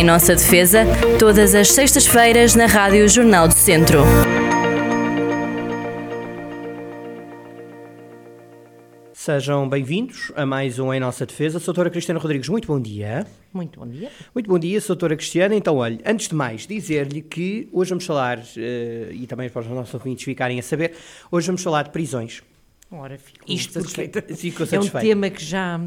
Em nossa defesa, todas as sextas-feiras na Rádio Jornal do Centro. Sejam bem-vindos a mais um Em Nossa Defesa. Doutora Cristiana Rodrigues, muito bom dia. Muito bom dia. Muito bom dia, Doutora Cristiana. Então, olha, antes de mais, dizer-lhe que hoje vamos falar, uh, e também para os nossos ouvintes ficarem a saber, hoje vamos falar de prisões. Ora, fico Isto satisfeita. porque ficou É um satisfeita. tema que já,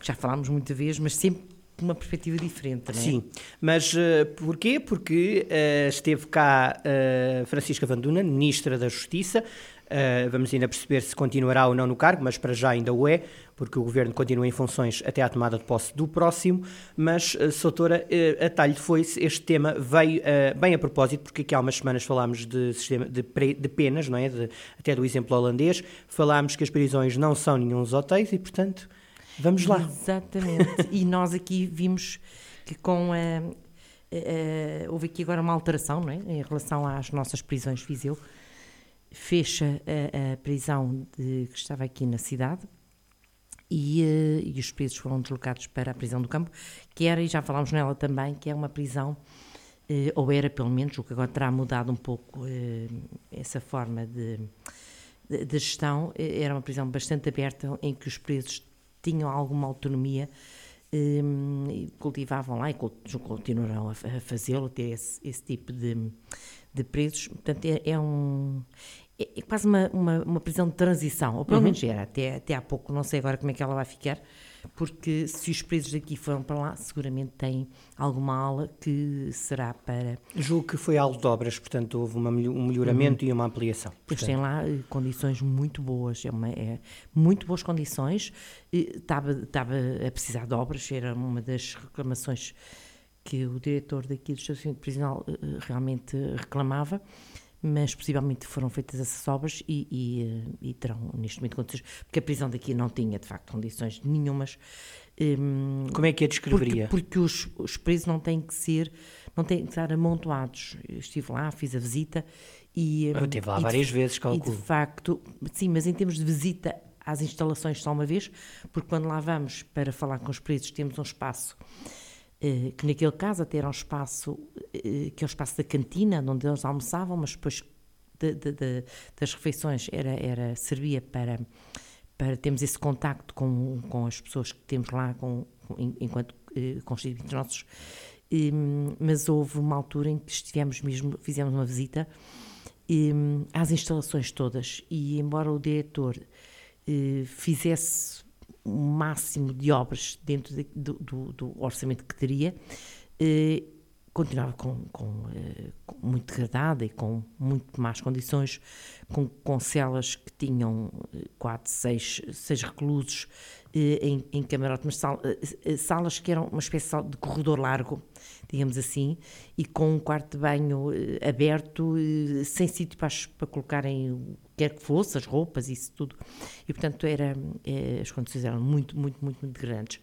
que já falámos muita vez, mas sempre uma perspectiva diferente, é? Sim, mas uh, porquê? Porque uh, esteve cá uh, Francisca Vanduna, Ministra da Justiça. Uh, vamos ainda perceber se continuará ou não no cargo, mas para já ainda o é, porque o Governo continua em funções até à tomada de posse do próximo. Mas, uh, Soutora, uh, a talho foi este tema veio uh, bem a propósito, porque aqui há umas semanas falámos de, sistema, de, pre, de penas, não é? De, até do exemplo holandês. Falámos que as prisões não são nenhum hotéis e, portanto, vamos lá. Exatamente. e nós aqui vimos que com a. houve aqui agora uma alteração, não é? Em relação às nossas prisões Viseu. Fecha a, prisão de, que estava aqui na cidade e, uh, e, os presos foram deslocados para a prisão do campo, que era, e já falámos nela também, que é uma prisão, uh, ou era pelo menos, o que agora terá mudado um pouco uh, essa forma de, de, de, gestão, era uma prisão bastante aberta em que os presos tinham alguma autonomia, um, cultivavam lá e continuarão a, a fazê-lo, ter esse, esse tipo de, de presos. Portanto, é, é um. É, quase uma, uma, uma, prisão de transição, ou pelo uhum. menos era, até, até há pouco, não sei agora como é que ela vai ficar, porque se os presos daqui foram para lá, seguramente têm alguma aula que será para... Julgo que foi algo de obras, portanto houve uma, um melhoramento uhum. e uma ampliação. Pois tem lá eh, condições muito boas, é, uma, é muito boas condições, estava, estava a precisar de obras, era uma das reclamações que o diretor daqui do estacionamento prisional uh, realmente reclamava, mas possivelmente foram feitas essas obras e, e, uh, e, terão neste momento condições, porque a prisão daqui não tinha de facto condições nenhumas. Um, Como é que a descreveria? Porque, porque os, os, presos não têm que ser, não têm que estar amontoados. Eu estive lá, fiz a visita e. Eu estive lá várias de, vezes, calculo. E de facto, sim, mas em termos de visita às instalações só uma vez, porque quando lá vamos para falar com os presos temos um espaço que naquele caso até era um espaço que é o espaço da cantina onde eles almoçavam, mas depois de, de, de, das refeições era, era servia para para termos esse contacto com, com as pessoas que temos lá com, enquanto eh, constituintes nossos. E, mas houve uma altura em que estivemos mesmo fizemos uma visita e, às instalações todas. E embora o diretor eh, fizesse o máximo de obras dentro de, do, do, do, orçamento que teria, eh, continuava com, com, eh, com, muito degradada e com muito más condições, com, com celas que tinham quatro, seis, seis reclusos eh, em, em camarote, mas sal, eh, salas que eram uma espécie de corredor largo, digamos assim, e com um quarto de banho eh, aberto, eh, sem sítio para, para colocarem quer que fosse, as roupas, isso tudo. E, portanto, era, eh, as condições eram muito, muito, muito, muito grandes.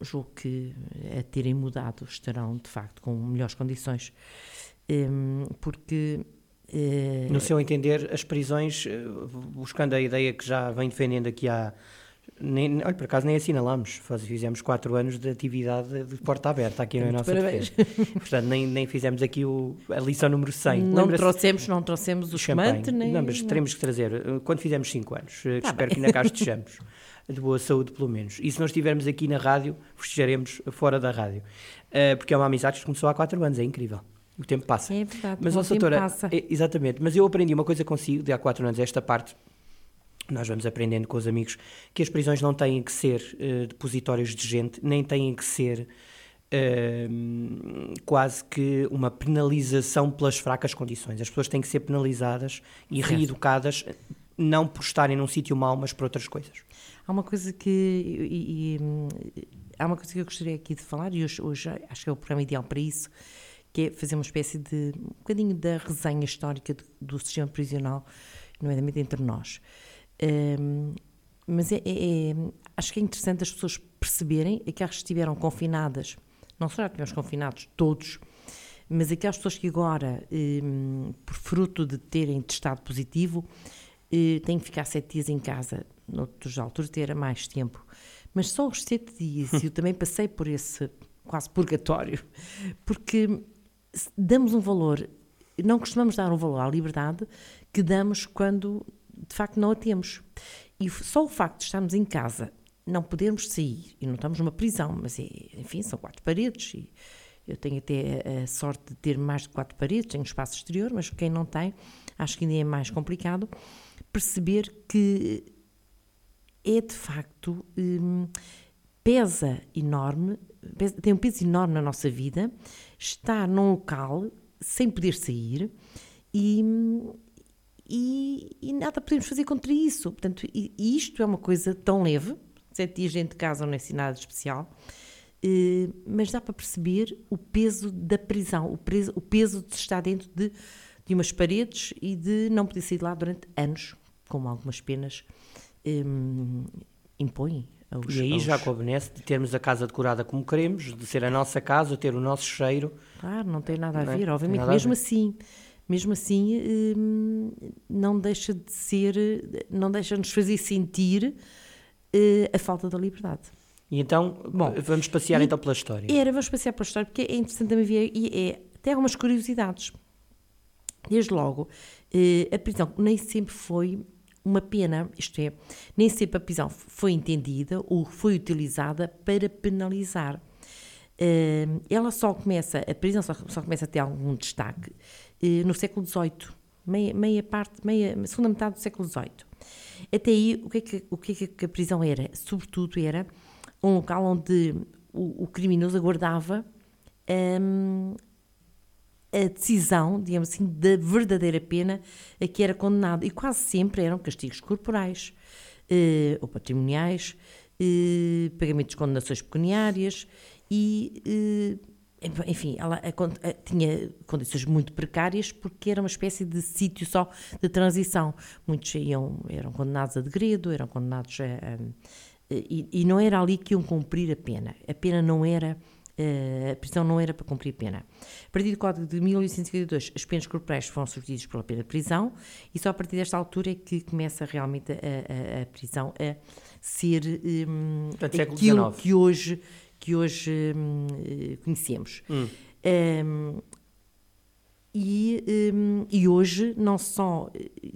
Julgo que a terem mudado estarão, de facto, com melhores condições, ehm, porque... No seu entender, as prisões, buscando a ideia que já vem defendendo aqui há. Nem, olha, por acaso nem assinalámos, faz, fizemos quatro anos de atividade de porta aberta aqui na nossa Parabéns. defesa. Portanto, nem, nem fizemos aqui o, a lição número 100. Não trouxemos, não trouxemos o espumante, nem... Não, mas teremos que trazer, eh, quando fizermos 5 anos, eh, Tá espero bem. que ainda cá estejamos, de boa saúde pelo menos. E se não estivermos aqui na rádio, festejaremos fora da rádio. Eh, porque é uma amizade que começou há 4 anos, é incrível. O tempo passa. É verdade, Mas, o tempo doutora, passa. é, exatamente, mas eu aprendi uma coisa consigo de há 4 anos, esta parte, nós vamos aprendendo com os amigos, que as prisões não têm que ser eh, depositórios de gente, nem têm que ser eh, quase que uma penalização pelas fracas condições. As pessoas têm que ser penalizadas e reeducadas, não por estarem num sítio mau, mas por outras coisas. Há uma coisa que e- e, há uma coisa que eu gostaria aqui de falar e hoje, hoje acho que é o programa ideal para isso, que é fazer uma espécie de um bocadinho da resenha histórica do, do sistema prisional, nomeadamente entre nós. Hum, mas é, é- é- acho que é interessante as pessoas perceberem aquelas que estiveram confinadas, não só já confinados todos, mas aquelas pessoas que agora, hum, por fruto de terem testado positivo, eh, têm que ficar sete dias em casa, noutras alturas ter mais tempo. Mas só os sete dias, eu também passei por esse quase purgatório, porque damos um valor, não costumamos dar um valor à liberdade que damos quando de facto não a temos. E só o facto de estarmos em casa, não podermos sair, e não estamos numa prisão, mas é, enfim, são quatro paredes, e eu tenho até a sorte de ter mais de quatro paredes, tenho espaço exterior, mas quem não tem, acho que ainda é mais complicado perceber que é de facto hum, pesa enorme, pesa, tem um peso enorme na nossa vida, estar num local sem poder sair e, e, e nada podemos fazer contra isso. Portanto, e, e, isto é uma coisa tão leve, sete dias dentro de casa não é assim nada especial, eh, mas dá para perceber o peso da prisão, o, preso, o peso de estar dentro de, de umas paredes e de não poder sair de lá durante anos, como algumas penas um, impõem. Aos, e aí aos... já convence de termos a casa decorada como queremos, de ser a nossa casa, ter o nosso cheiro. Claro, não tem nada a ver, é? obviamente, mesmo assim, mesmo assim hum, não deixa de ser, não deixa de nos fazer sentir uh, a falta da liberdade. E então, Bom, vamos passear então pela história. Era, vamos passear pela história, porque é interessante também ver, e é, tem algumas curiosidades. Desde logo, uh, a prisão nem sempre foi uma pena, isto é, nem sempre a prisão foi entendida ou foi utilizada para penalizar. Uh, ela só começa, a prisão só, só começa a ter algum destaque uh, no século XVIII, meia, meia parte, meia, segunda metade do século XVIII. Até aí, o que, é que, o que é que a prisão era? Sobretudo era um local onde o, o criminoso aguardava um, a decisão, digamos assim, da verdadeira pena a que era condenado. E quase sempre eram castigos corporais eh, ou patrimoniais, eh, pagamentos de condenações pecuniárias e. Eh, enfim, ela a, a, tinha condições muito precárias porque era uma espécie de sítio só de transição. Muitos iam, eram condenados a degredo, eram condenados a, a e, e, não era ali que iam cumprir a pena. A pena não era a prisão não era para cumprir pena. A partir do Código de 1852, as penas corporais foram substituídas pela pena de prisão e só a partir desta altura é que começa realmente a, a, a prisão a ser um, aquilo que hoje, que hoje um, conhecemos. Hum. Um, e, um, e, hoje não só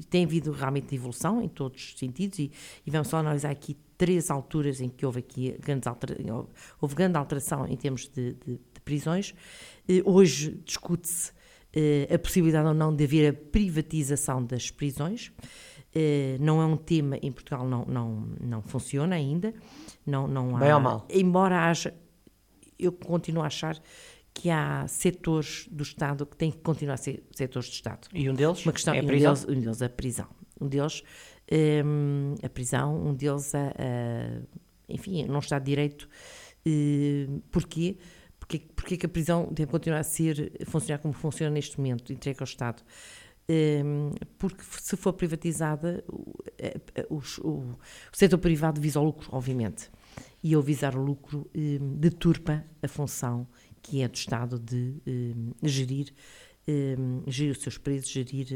tem havido realmente evolução em todos os sentidos e, e vamos só analisar aqui três alturas em que houve aqui grandes alterações, houve grande alteração em termos de, de, de prisões. Eh, hoje discute-se eh, a possibilidade ou não de haver a privatização das prisões. Eh, não é um tema em Portugal não não não funciona ainda. Não não há, Bem ou mal. Embora haja, eu continuo a achar que há setores do Estado que têm que continuar a ser setores do Estado. E um deles Uma questão, é a prisão? Um deles, um deles a prisão. Um deles um, a prisão, um deles a, a enfim, não está direito. Uh, porquê? Porque, porque que a prisão deve continuar a ser, a funcionar como funciona neste momento, entregue ao Estado? Um, porque se for privatizada, o, o, o, setor privado visa o lucro, obviamente. E ao visar o lucro, um, deturpa a função que é do Estado de um, gerir um, gerir os seus presos, gerir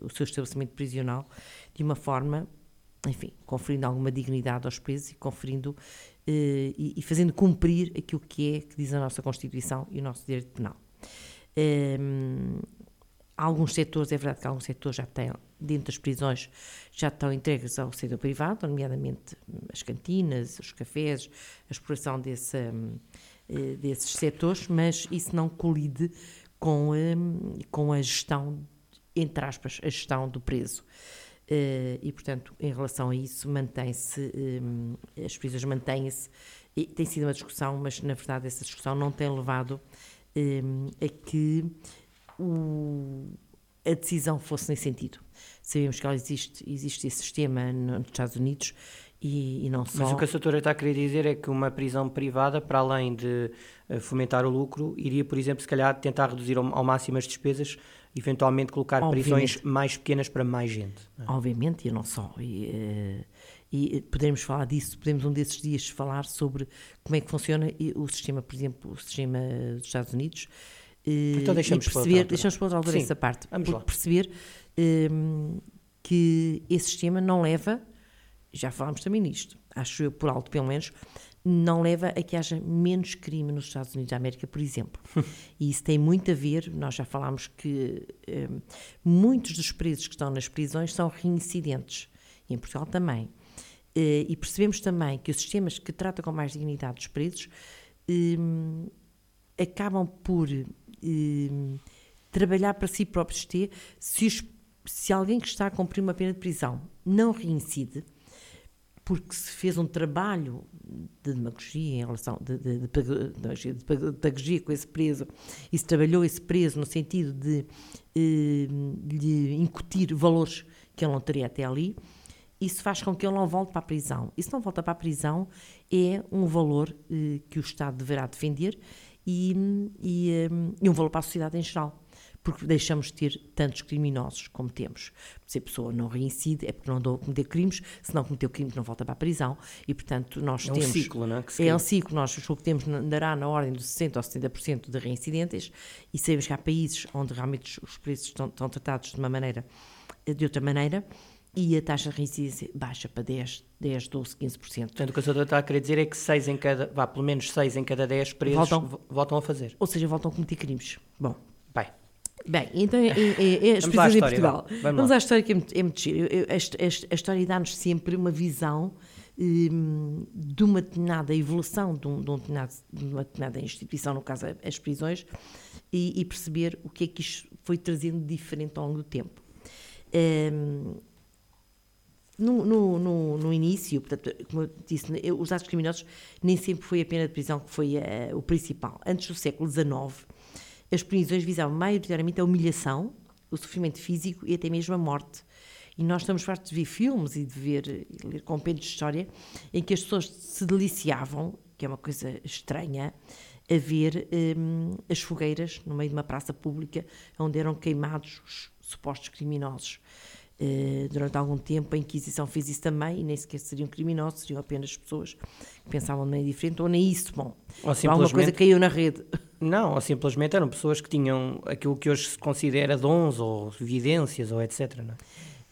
uh, o seu estabelecimento prisional de uma forma, enfim, conferindo alguma dignidade aos presos e conferindo uh, e, fazendo cumprir aquilo que é, que diz a nossa Constituição e o nosso direito penal. Um, alguns setores, é verdade que alguns setores já têm, dentro das prisões, já estão entregues ao setor privado, nomeadamente as cantinas, os cafés, a exploração desse, eh, desses setores, mas isso não colide com, a, com a gestão, entre aspas, a gestão do preso. Uh, e, portanto, em relação a isso, mantém-se, um, as prisões mantêm-se, tem sido uma discussão, mas na verdade essa discussão não tem levado um, a que o, a decisão fosse nesse sentido. Sabemos que existe, existe esse sistema nos Estados Unidos e, e, não só. Mas o que a doutora está a querer dizer é que uma prisão privada, para além de uh, fomentar o lucro, iria, por exemplo, se calhar tentar reduzir ao, ao máximo as despesas, eventualmente colocar Obviamente. prisões mais pequenas para mais gente. É? Obviamente, e não só. E, uh, e podemos falar disso, podemos um desses dias falar sobre como é que funciona o sistema, por exemplo, o sistema dos Estados Unidos. Então deixamos perceber, deixamos para outra altura essa parte, vamos lá. perceber um, que esse sistema não leva já falámos também nisto, acho eu por alto pelo menos, não leva a que haja menos crime nos Estados Unidos da América, por exemplo. e isso tem muito a ver, nós já falámos que um, muitos dos presos que estão nas prisões são reincidentes, e em Portugal também. Uh, e percebemos também que os sistemas que tratam com mais dignidade os presos um, acabam por trabalhar para si próprios ter, se, os, se alguém que está a cumprir uma pena de prisão não reincide, porque se fez um trabalho de demagogia em relação de, de, de, de, pedagogia com esse preso e se trabalhou esse preso no sentido de eh, lhe incutir valores que ele não teria até ali, isso faz com que ele não volte para a prisão. E se não volta para a prisão, é um valor eh, que o Estado deverá defender e, e, eh, e um valor para a sociedade em geral porque deixamos de ter tantos criminosos como temos. Se a pessoa não reincide, é porque não andou a cometer crimes, se não cometeu crimes, não volta para a prisão, e portanto nós é temos... É um ciclo, não é? é um ciclo, nós o que temos andará na ordem dos 60% ou 70% de reincidentes, e sabemos que há países onde realmente os preços estão, estão tratados de uma maneira, de outra maneira, e a taxa de reincidência baixa para 10, 10 12, 15%. Portanto, o que a senhora está a querer dizer é que 6 em cada, vá, pelo menos 6 em cada 10 presos voltam, voltam a fazer. Ou seja, voltam a cometer crimes. Bom, Bem, então é, é, é as prisões em Portugal. Vamos, Vamos à história que é muito, é muito giro. A, a, a história dá-nos sempre uma visão um, de uma determinada evolução de, um, de, um determinado, de, uma determinada instituição, no caso as prisões, e, e, perceber o que é que isto foi trazendo de diferente ao longo do tempo. Um, no, no, no, no, início, portanto, como eu disse, os atos criminosos nem sempre foi a pena de prisão que foi o principal. Antes do século XIX, as prisões visavam maioritariamente a humilhação, o sofrimento físico e até mesmo a morte. E nós estamos fartos de ver filmes e de ver e ler compêndios de história em que as pessoas se deliciavam, que é uma coisa estranha, a ver um, as fogueiras no meio de uma praça pública onde eram queimados os supostos criminosos. Uh, durante algum tempo a Inquisição fez isso também e nem sequer seriam criminosos, seriam apenas pessoas que pensavam de maneira diferente, ou nem isso, bom, ou simplesmente... alguma coisa caiu na rede. Não, simplesmente eram pessoas que tinham aquilo que hoje se considera dons ou evidências ou etc. Não é?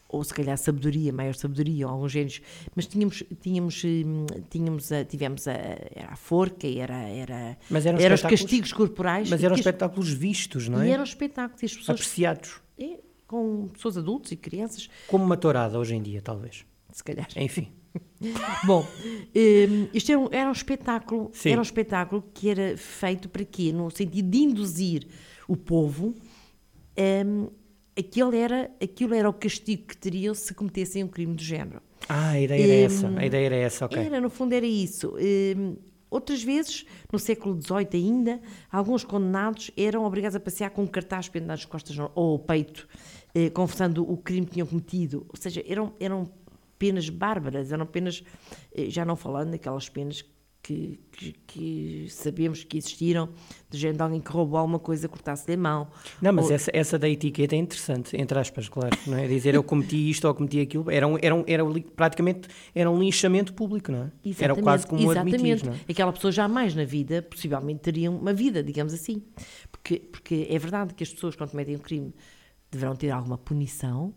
Ou se calhar sabedoria, maior sabedoria, ou alguns géneros. Mas tínhamos, tínhamos, hum, tínhamos a, tivemos a, era a forca, era, era, mas eram, eram os castigos corporais. Mas eram espetáculos vistos, não é? E eram espetáculos. E as pessoas, Apreciados. É, com pessoas adultos e crianças. Como uma tourada hoje em dia, talvez. Se calhar. Enfim. Bom, um, isto era um, era um espetáculo, Sim. era um espetáculo que era feito para quê? No sentido de induzir o povo. Um, aquilo, era, aquilo era o castigo que teriam se cometessem um crime do género. Ah, a ideia era essa. A ideia era essa, ok. Era, no fundo, era isso. Outras vezes, no século XVIII ainda, alguns condenados eram obrigados a passear com um cartaz pendado nas costas ou ao peito, eh, confessando o crime que tinham cometido. Ou seja, eram, eram penas bárbaras, eram penas, eh, já não falando daquelas penas que, que, que, sabemos que existiram, de gente alguém que roubou alguma coisa, cortasse-lhe a mão. Não, mas ou... essa, essa da etiqueta é interessante, entre aspas, claro, não é? Dizer eu cometi isto ou cometi aquilo, era, um, era, um, era praticamente era um linchamento público, não é? Exatamente, era quase como exatamente. admitir, não é? Aquela pessoa jamais na vida, possivelmente, teria uma vida, digamos assim. Porque, porque é verdade que as pessoas, quando cometem um crime, deverão ter alguma punição,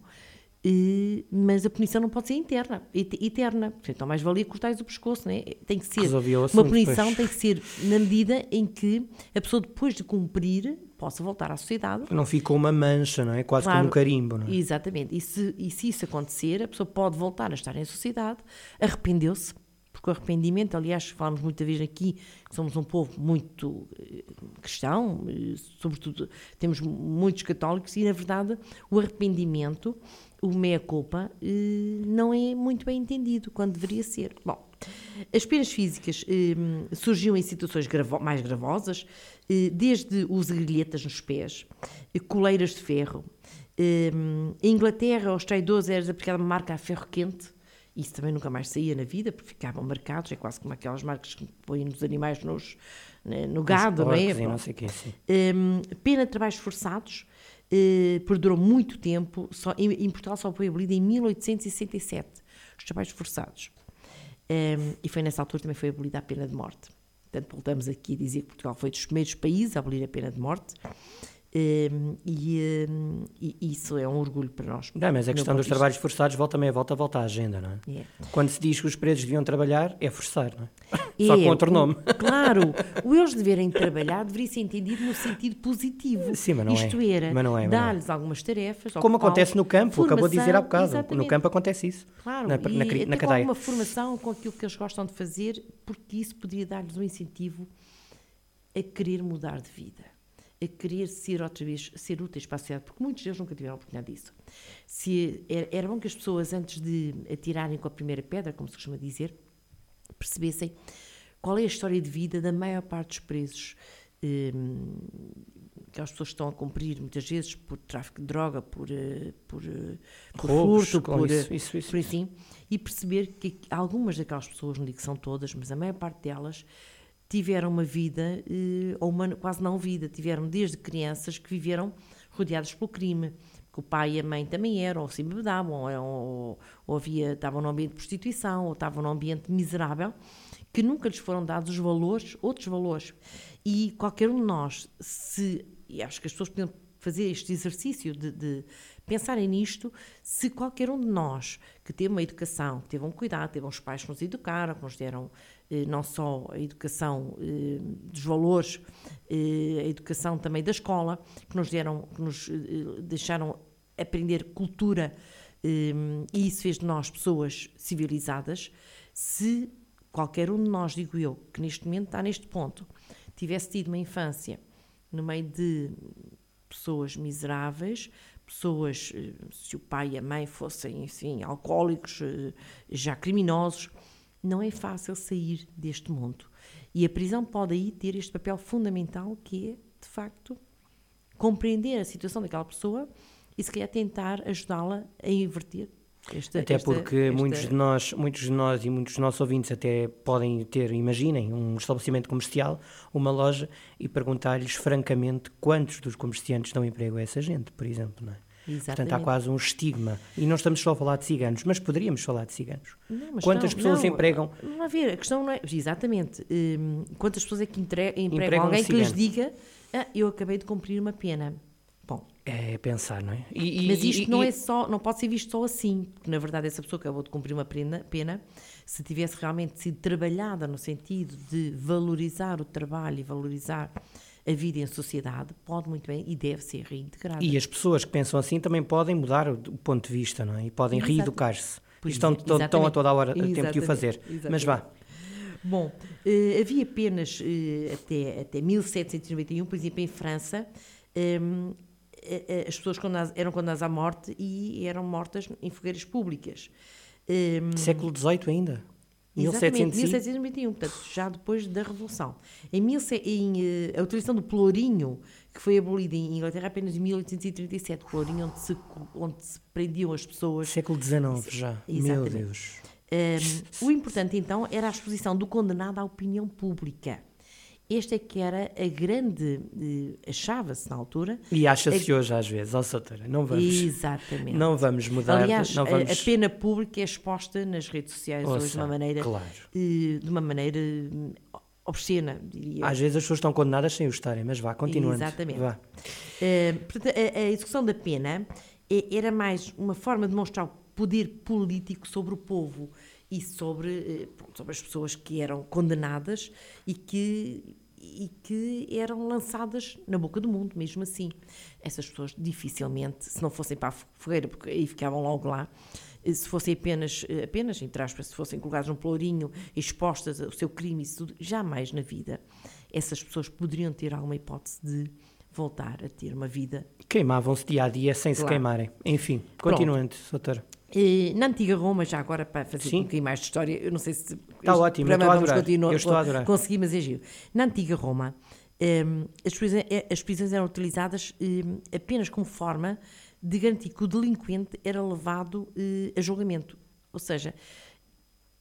e, mas a punição não pode ser interna, eterna. Então, mais valia cortar o pescoço, né? Tem que ser uma punição, tem que ser na medida em que a pessoa, depois de cumprir, possa voltar à sociedade. Não ficou uma mancha, não é? Quase claro, como um carimbo, não é? Exatamente. E se, e se isso acontecer, a pessoa pode voltar a estar em sociedade, arrependeu-se, porque o arrependimento, aliás, falamos muita vez aqui, somos um povo muito eh, cristão, eh, sobretudo temos muitos católicos, e na verdade o arrependimento o meia-culpa eh, não é muito bem entendido quando deveria ser. Bom, as penas físicas eh, surgiam em situações gravo mais gravosas, eh, desde os grilhetas nos pés, coleiras de ferro. Em Inglaterra, aos traidores era aplicada uma marca a ferro quente, isso também nunca mais saía na vida, porque ficavam marcados, é quase como aquelas marcas que põem nos animais, nos, né, no gado, não é? Não sei que, pena de trabalhos forçados, eh, perdurou muito tempo, só, em, em, Portugal só foi abolida em 1867, os trabalhos forçados. Um, ehm, e foi nessa altura também foi abolida a pena de morte. Portanto, voltamos aqui a dizer que Portugal foi dos primeiros países a abolir a pena de morte. Um, e, um, e, isso é um orgulho para nós. Não, mas a questão dos trabalhos forçados volta meia volta, volta à agenda, não é? Quando se diz que os presos deviam trabalhar, é forçar, não é? é Só com outro nome. Claro, o eles deverem trabalhar deveria ser entendido no sentido positivo. Sim, mas não Isto é. era, é, dar-lhes algumas tarefas. Como acontece no campo, formação, acabou de dizer há bocado. Exatamente. No campo acontece isso. Claro, na, na, na, na cadeia. alguma formação com aquilo que eles gostam de fazer, porque isso poderia dar-lhes um incentivo a querer mudar de vida a querer ser outra vez, ser úteis para a sociedade, porque muitos deles nunca tiveram a oportunidade disso. Se, era, bom que as pessoas, antes de atirarem com a primeira pedra, como se costuma dizer, percebessem qual é a história de vida da maior parte dos presos um, que as pessoas estão a cumprir muitas vezes por tráfico de droga, por, eh, por, eh, por Roubos, furto, por, isso, isso, isso. por assim, e perceber que algumas daquelas pessoas, não digo que são todas, mas a maior parte delas tiveram uma vida, eh, ou uma quase não vida, tiveram desde crianças que viveram rodeadas pelo crime, que o pai e a mãe também eram, ou se bebedavam, ou, ou, havia, estavam num ambiente de prostituição, ou estavam num ambiente miserável, que nunca lhes foram dados os valores, outros valores. E qualquer um de nós, se, e acho que as pessoas podiam fazer este exercício de, de pensarem nisto, se qualquer um de nós que teve uma educação, que teve um cuidado, teve uns pais que nos educaram, que nos deram não só a educação eh, dos valores, eh, a educação também da escola, que nos deram, que nos eh, deixaram aprender cultura eh, e isso fez de nós pessoas civilizadas, se qualquer um de nós, digo eu, que neste momento está neste ponto, tivesse tido uma infância no meio de pessoas miseráveis, pessoas, eh, se o pai e a mãe fossem, enfim, alcoólicos, eh, já criminosos, não é fácil sair deste mundo. E a prisão pode aí ter este papel fundamental que é, de facto, compreender a situação daquela pessoa e se calhar tentar ajudá-la a inverter esta, até esta, porque esta... muitos de nós, muitos de nós e muitos dos nossos ouvintes até podem ter, imaginem, um estabelecimento comercial, uma loja e perguntar-lhes francamente quantos dos comerciantes dão emprego a essa gente, por exemplo, não é? Exatamente. Portanto, há quase um estigma. E não estamos só a falar de ciganos, mas poderíamos falar de ciganos. Não, quantas não, pessoas não, empregam. Não, a ver, a questão não é. Exatamente. Hum, quantas pessoas é que entre, empregam, empregam alguém que lhes diga: ah, eu acabei de cumprir uma pena. Bom. É pensar, não é? E, mas isto e, não é só, não pode ser visto só assim, porque na verdade essa pessoa acabou de cumprir uma pena, pena, se tivesse realmente sido trabalhada no sentido de valorizar o trabalho e valorizar a vida em sociedade, pode muito bem e deve ser reintegrada. E as pessoas que pensam assim também podem mudar o, ponto de vista, não é? E podem reeducar-se. Estão, é, estão a toda a hora a tempo de o fazer. Exatamente. Mas vá. Bom, eh, havia penas eh, até, até 1791, por exemplo, em França, eh, as pessoas condenadas, eram condenadas à morte e eram mortas em fogueiras públicas. Um, Século XVIII ainda? 1700 1791, portanto, já depois da Revolução. Em, mil, em uh, a utilização do pelourinho, que foi abolido em Inglaterra apenas em 1837, o pelourinho onde se, onde se prendiam as pessoas. Século XIX já, Exatamente. meu Deus. Um, o importante então era a exposição do condenado à opinião pública. Esta é que era a grande, eh, achava-se na altura. E acha-se a... hoje às vezes, ó Soutora, não vamos. Exatamente. Não vamos mudar. Aliás, não vamos... A, pena pública é exposta nas redes sociais Ouça, hoje de uma maneira. Claro. Eh, de uma maneira obscena, diria. Às vezes as pessoas estão condenadas sem o estarem, mas vá, continuando. Exatamente. Vá. Uh, portanto, a, a, execução da pena era mais uma forma de demonstrar o poder político sobre o povo e sobre, sobre as pessoas que eram condenadas e que e que eram lançadas na boca do mundo, mesmo assim. Essas pessoas dificilmente, se não fossem para a fogueira, porque aí ficavam logo lá, eh, se fossem apenas, eh, apenas entre aspas, se fossem colocadas num pelourinho, expostas ao seu crime e tudo, jamais na vida essas pessoas poderiam ter alguma hipótese de voltar a ter uma vida. Queimavam-se dia a dia sem claro. se queimarem. Enfim, continuando, doutora. Na antiga Roma, já agora para fazer Sim. um bocadinho mais de história, eu não sei se. Está ótimo, eu estou a adorar. eu estou a adorar. Conseguir, mas é giro. Na antiga Roma, um, as, prisões, eh, as, prisões, eram utilizadas um, apenas como forma de garantir que o delinquente era levado uh, a julgamento. Ou seja,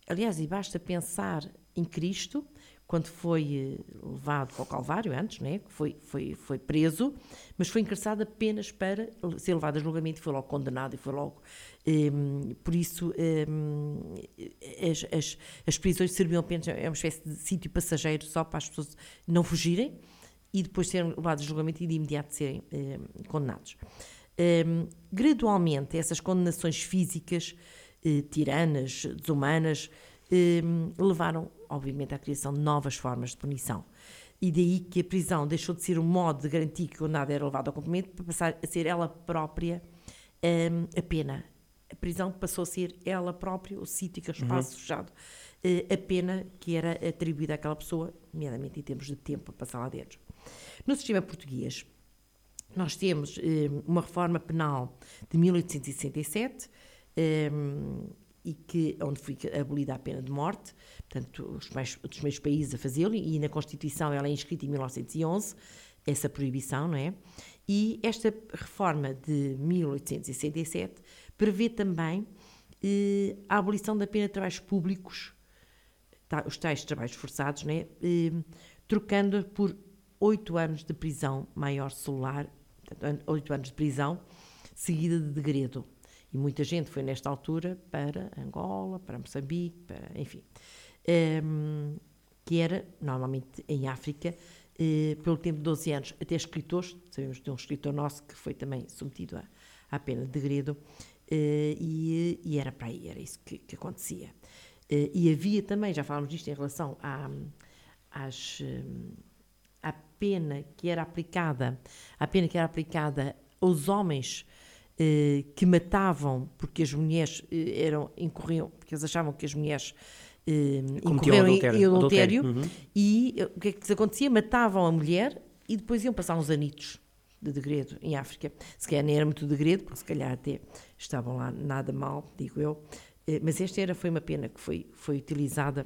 aliás, e basta pensar em Cristo quando foi eh, levado para o Calvário, antes, né? foi, foi, foi preso, mas foi encarcerado apenas para ser levado a julgamento e foi logo condenado e foi logo. Um, ehm, por isso, um, ehm, as, as, as prisões serviam apenas, é uma espécie de sítio passageiro só para as pessoas não fugirem e depois serem levados a julgamento e de imediato serem eh, condenados. Um, gradualmente, essas condenações físicas, eh, tiranas, desumanas, levaram, obviamente, à criação de novas formas de punição. E daí que a prisão deixou de ser um modo de garantir que o nada era levado ao cumprimento para passar a ser ela própria a pena. A prisão passou a ser ela própria, o sítio, que é o espaço uhum. fechado, uh, a pena que era atribuída àquela pessoa, nomeadamente em termos de tempo a passar lá dentro. No sistema português, nós temos uh, uma reforma penal de 1867, um, e que, onde foi abolida a pena de morte, portanto, os mais, dos meios países a fazê-lo, e na Constituição ela é inscrita em 1911, essa proibição, não é? E esta reforma de 1867 prevê também eh, a abolição da pena de trabalhos públicos, tá, os tais trabalhos forçados, né? Eh, trocando por oito anos de prisão maior celular, oito anos de prisão, seguida de degredo. E muita gente foi nesta altura para Angola, para Moçambique, para, enfim. Um, ehm, que era, normalmente, em África, eh, pelo tempo de 12 anos, até escritores, sabemos de um escritor nosso que foi também submetido à, à pena de degredo, eh, e, e, era para aí, era isso que, que acontecia. Eh, e havia também, já falámos disto em relação à, às, à pena que era aplicada, à pena que era aplicada aos homens que matavam porque as mulheres eh, eram incorriam porque eles achavam que as mulheres eh, adultério, em adultério, uhum. e eh, o que é que acontecia? Matavam a mulher e depois iam passar uns anitos de degredo em África. Se calhar nem era muito degredo porque se calhar até estavam lá nada mal digo eu. Mas esta era foi uma pena que foi foi utilizada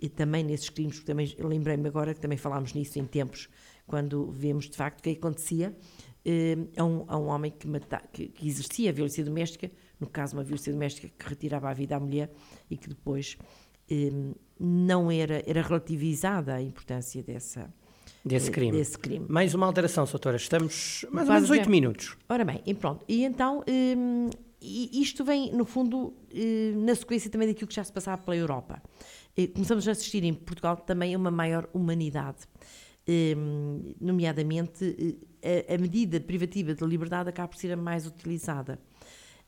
e também nesses crimes, porque também lembrei-me agora que também falámos nisso em tempos, quando vemos de facto o que acontecia. eh, a, um, a um homem que, mata, que, que, exercia a violência doméstica, no caso, uma violência doméstica que retirava a vida à mulher e que depois eh, não era, era relativizada a importância dessa. Desse eh, crime. desse crime. Mais uma alteração, doutora. Estamos mais ou menos oito minutos. Ora bem, e pronto. E então, um, isto vem, no fundo, na sequência também daquilo que já se passava pela Europa. Começamos a assistir em Portugal também a uma maior humanidade. Ehm, nomeadamente eh, a, medida privativa de liberdade acaba por ser a mais utilizada.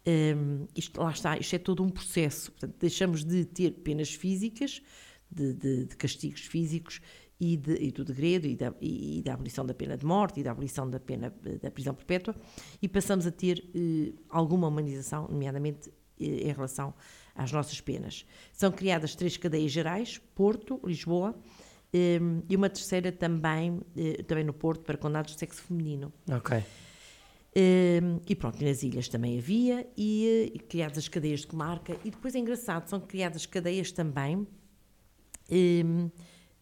Ehm, isto, lá está, isto é todo um processo. Portanto, deixamos de ter penas físicas, de, de, de castigos físicos e, de, e do degredo e da, e, da, abolição da pena de morte e da abolição da pena da prisão perpétua e passamos a ter eh, alguma humanização, nomeadamente eh, em relação às nossas penas. São criadas três cadeias gerais: Porto, Lisboa, e uma terceira também, uh, também no Porto, para condenados de sexo feminino. Ok. Um, e pronto, nas ilhas também havia, e, uh, criadas as cadeias de comarca, e depois é engraçado, são criadas cadeias também um,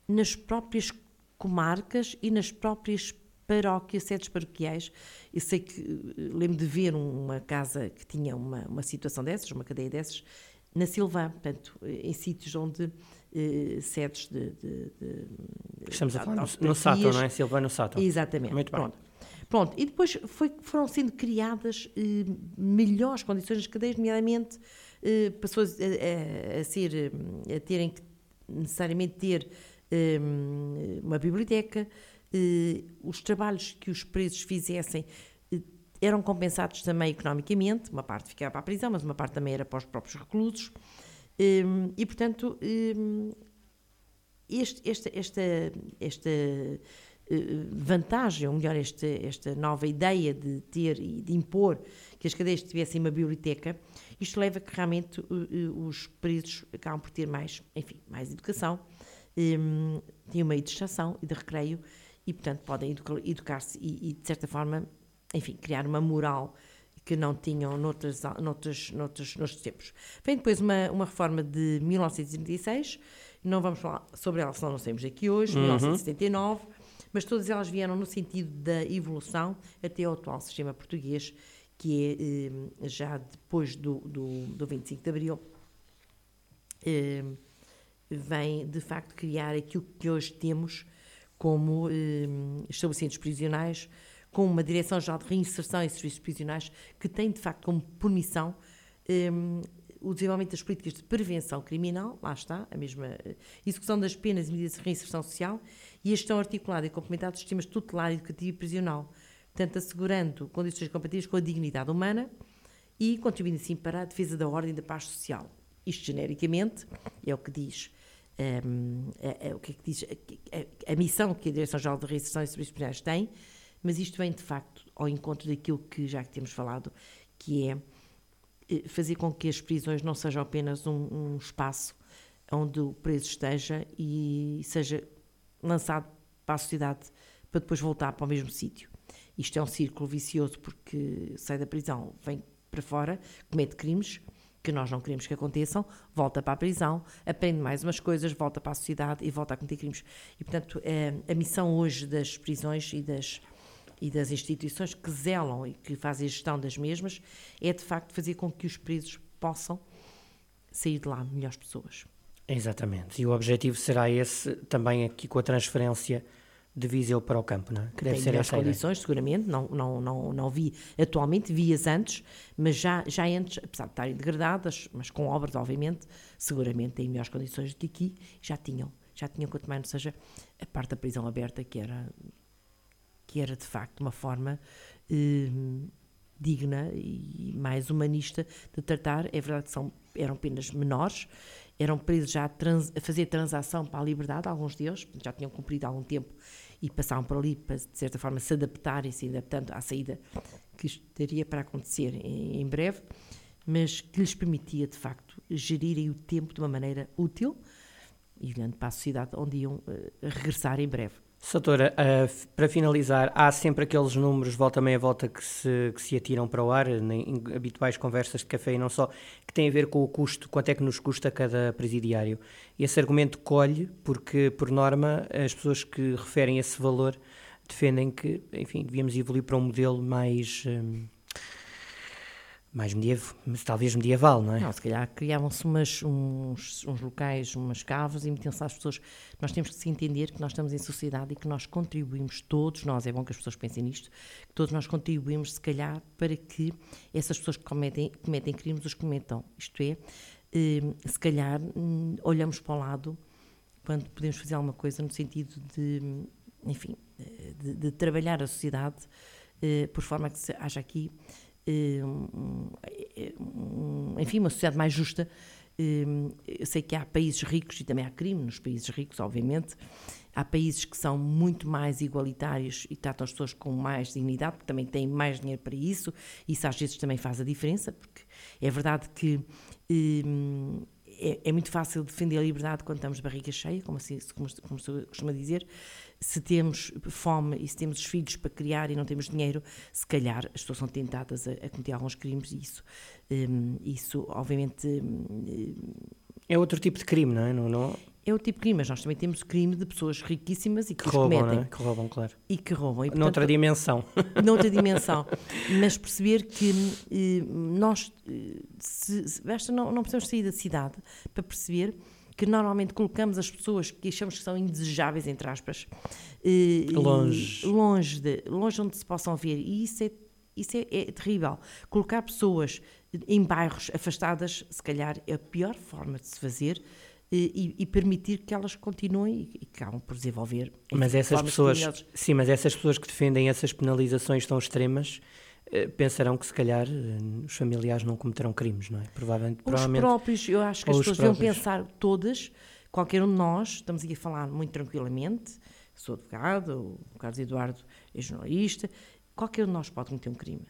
nas próprias comarcas e nas próprias paróquias, sedes paroquiais. Eu sei que uh, lembro de ver uma casa que tinha uma, uma situação dessas, uma cadeia dessas, na Silvã, portanto, em sítios onde eh, sedes de, de, de, Estamos a falar no, no Sato, não é? Silvano Sato. Exatamente. Muito Pronto. bem. Pronto, e depois foi, foram sendo criadas eh, melhores condições nas cadeias, nomeadamente eh, passou a, a, a, ser, eh, a terem que necessariamente ter eh, uma biblioteca, eh, os trabalhos que os presos fizessem eram compensados também economicamente, uma parte ficava para a prisão, mas uma parte também era para os próprios reclusos. Um, e, portanto, um, este, esta, esta, esta uh, vantagem, ou melhor, esta, esta nova ideia de ter e de impor que as cadeias tivessem uma biblioteca, isto leva a que realmente uh, uh, os presos acabam por ter mais, enfim, mais educação, têm um meio de extração e de recreio e, portanto, podem educar-se e, e, de certa forma, enfim, criar uma moral que não tinham noutras, noutros, noutros, noutros tempos. Vem depois uma, uma reforma de 1936, não vamos falar sobre ela, senão não saímos aqui hoje, uhum. 1979, mas todas elas vieram no sentido da evolução até ao atual sistema português, que é eh, já depois do, do, do 25 de Abril, eh, vem de facto criar aquilo que hoje temos como eh, estabelecimentos prisionais com uma Direção-Geral de Reinserção e Serviços Prisionais que tem, de facto, como punição um, o desenvolvimento das políticas de prevenção criminal, lá está, a mesma uh, execução das penas e medidas de reinserção social e a gestão articulada e complementar dos sistemas tutelar, educativo e prisional, portanto, assegurando condições compatíveis com a dignidade humana e contribuindo assim para a defesa da ordem e da paz social. Isto genericamente é o que diz um, é, é, o que é que diz a, a, a, missão que a Direção-Geral de Reinserção e Serviços Prisionais tem, mas isto vem de facto ao encontro daquilo que já temos falado, que é eh, fazer com que as prisões não sejam apenas um, um espaço onde o preso esteja e seja lançado para a sociedade para depois voltar para o mesmo sítio. Isto é um círculo vicioso porque sai da prisão, vem para fora, comete crimes que nós não queremos que aconteçam, volta para a prisão, aprende mais umas coisas, volta para a sociedade e volta a cometer crimes. E, portanto, eh, a missão hoje das prisões e das, e das instituições que zelam e que fazem a gestão das mesmas é, de facto, fazer com que os presos possam sair de lá melhores pessoas. Exatamente. E o objetivo será esse também aqui com a transferência de Viseu para o campo, não é? Que deve Tem ser essa condições, seguramente, não, não, não, não vi atualmente, vi-as antes, mas já, já antes, apesar de estarem degradadas, mas com obras, obviamente, seguramente têm melhores condições do que aqui, já tinham, já tinham, quanto mais não seja, a parte da prisão aberta, que era, que era de facto uma forma eh, digna e mais humanista de tratar, é verdade que são, eram penas menores, eram presos já a, trans, a fazer transação para a liberdade, alguns deles, já tinham cumprido algum tempo e passaram por ali para, de certa forma, se adaptarem, se adaptando à saída que estaria para acontecer em, em breve, mas que lhes permitia, de facto, gerirem o tempo de uma maneira útil e olhando para a sociedade onde iam uh, regressar em breve. Soutora, uh, para finalizar, há sempre aqueles números, volta meia volta, que se, que se atiram para o ar, em habituais conversas de café e não só, que têm a ver com o custo, quanto é que nos custa cada presidiário. Esse argumento colhe, porque, por norma, as pessoas que referem esse valor defendem que, enfim, devíamos evoluir para um modelo mais. Um, mais medieval, talvez medieval, não é? Não, se calhar criavam-se uns, uns locais, umas cavas e metiam-se as pessoas. Nós temos que se entender que nós estamos em sociedade e que nós contribuímos, todos nós, é bom que as pessoas pensem nisto, que todos nós contribuímos, se calhar, para que essas pessoas que cometem, cometem crimes os cometam. Isto é, eh, se calhar, hum, olhamos para o lado quando podemos fazer alguma coisa no sentido de, enfim, de, de trabalhar a sociedade eh, por forma que haja aqui enfim, uma sociedade mais justa. Eu sei que há países ricos e também há crime nos países ricos, obviamente. Há países que são muito mais igualitários e tratam as pessoas com mais dignidade, porque também têm mais dinheiro para isso. Isso às vezes também faz a diferença, porque é verdade que é, é, muito fácil defender a liberdade quando estamos de barriga cheia, como, assim, como, como se costuma dizer, se temos fome e se temos os filhos para criar e não temos dinheiro, se calhar as pessoas são tentadas a, a cometer alguns crimes e isso, um, isso obviamente. Um, é outro tipo de crime, não é? Não, não... É o tipo de crime, mas nós também temos o crime de pessoas riquíssimas e que, que roubam, cometem. É? Que roubam, claro. E que roubam. E, portanto, noutra dimensão. Noutra dimensão. mas perceber que eh, nós, eh, se, se, basta não, não precisamos sair da cidade para perceber que normalmente colocamos as pessoas que achamos que são indesejáveis, entre aspas, eh, longe, longe, de, longe onde se possam ver. E isso é, isso é, é terrível. Colocar pessoas em bairros afastadas, se calhar, é a pior forma de se fazer. Eh, e, e, permitir que elas continuem e, que acabam por desenvolver. Mas essas pessoas, sim, mas essas pessoas que defendem essas penalizações tão extremas pensarão que se calhar eh, os familiares não cometerão crimes, não é? Provavelmente, os provavelmente, próprios, eu acho que as pessoas deviam pensar todas, qualquer um de nós, estamos aqui a falar muito tranquilamente, sou advogado, o Carlos Eduardo é jornalista, qualquer um de nós pode cometer um crime.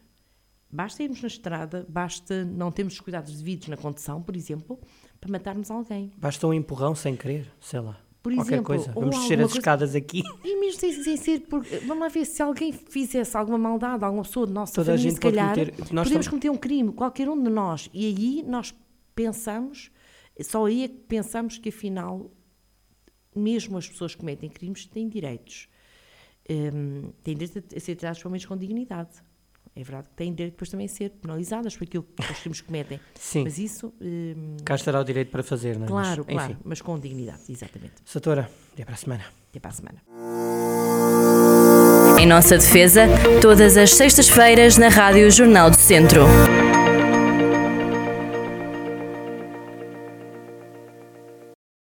Basta irmos na estrada, basta não termos os cuidados devidos na condução, por exemplo, para matarmos alguém. Basta um empurrão sem querer, sei lá. Por Qualquer exemplo, coisa. Vamos descer as escadas aqui. E mesmo sem, sem ser. Por, vamos lá ver se alguém fizesse alguma maldade, alguma pessoa de nossa Toda família, a gente se calhar, cometer, podemos estamos... cometer um crime, qualquer um de nós. E aí nós pensamos, só aí é que pensamos que afinal, mesmo as pessoas que cometem crimes têm direitos. Um, têm direito a ser tratados pelo menos com dignidade. É verdade que têm direito depois também a ser penalizadas por aquilo que os crimes cometem. Sim. Mas isso. Hum, Cá estará o direito para fazer, não é? Claro, mas, claro, enfim. mas com dignidade, exatamente. Satora, até para a semana. Até para a semana. Em nossa defesa, todas as sextas-feiras na Rádio Jornal do Centro.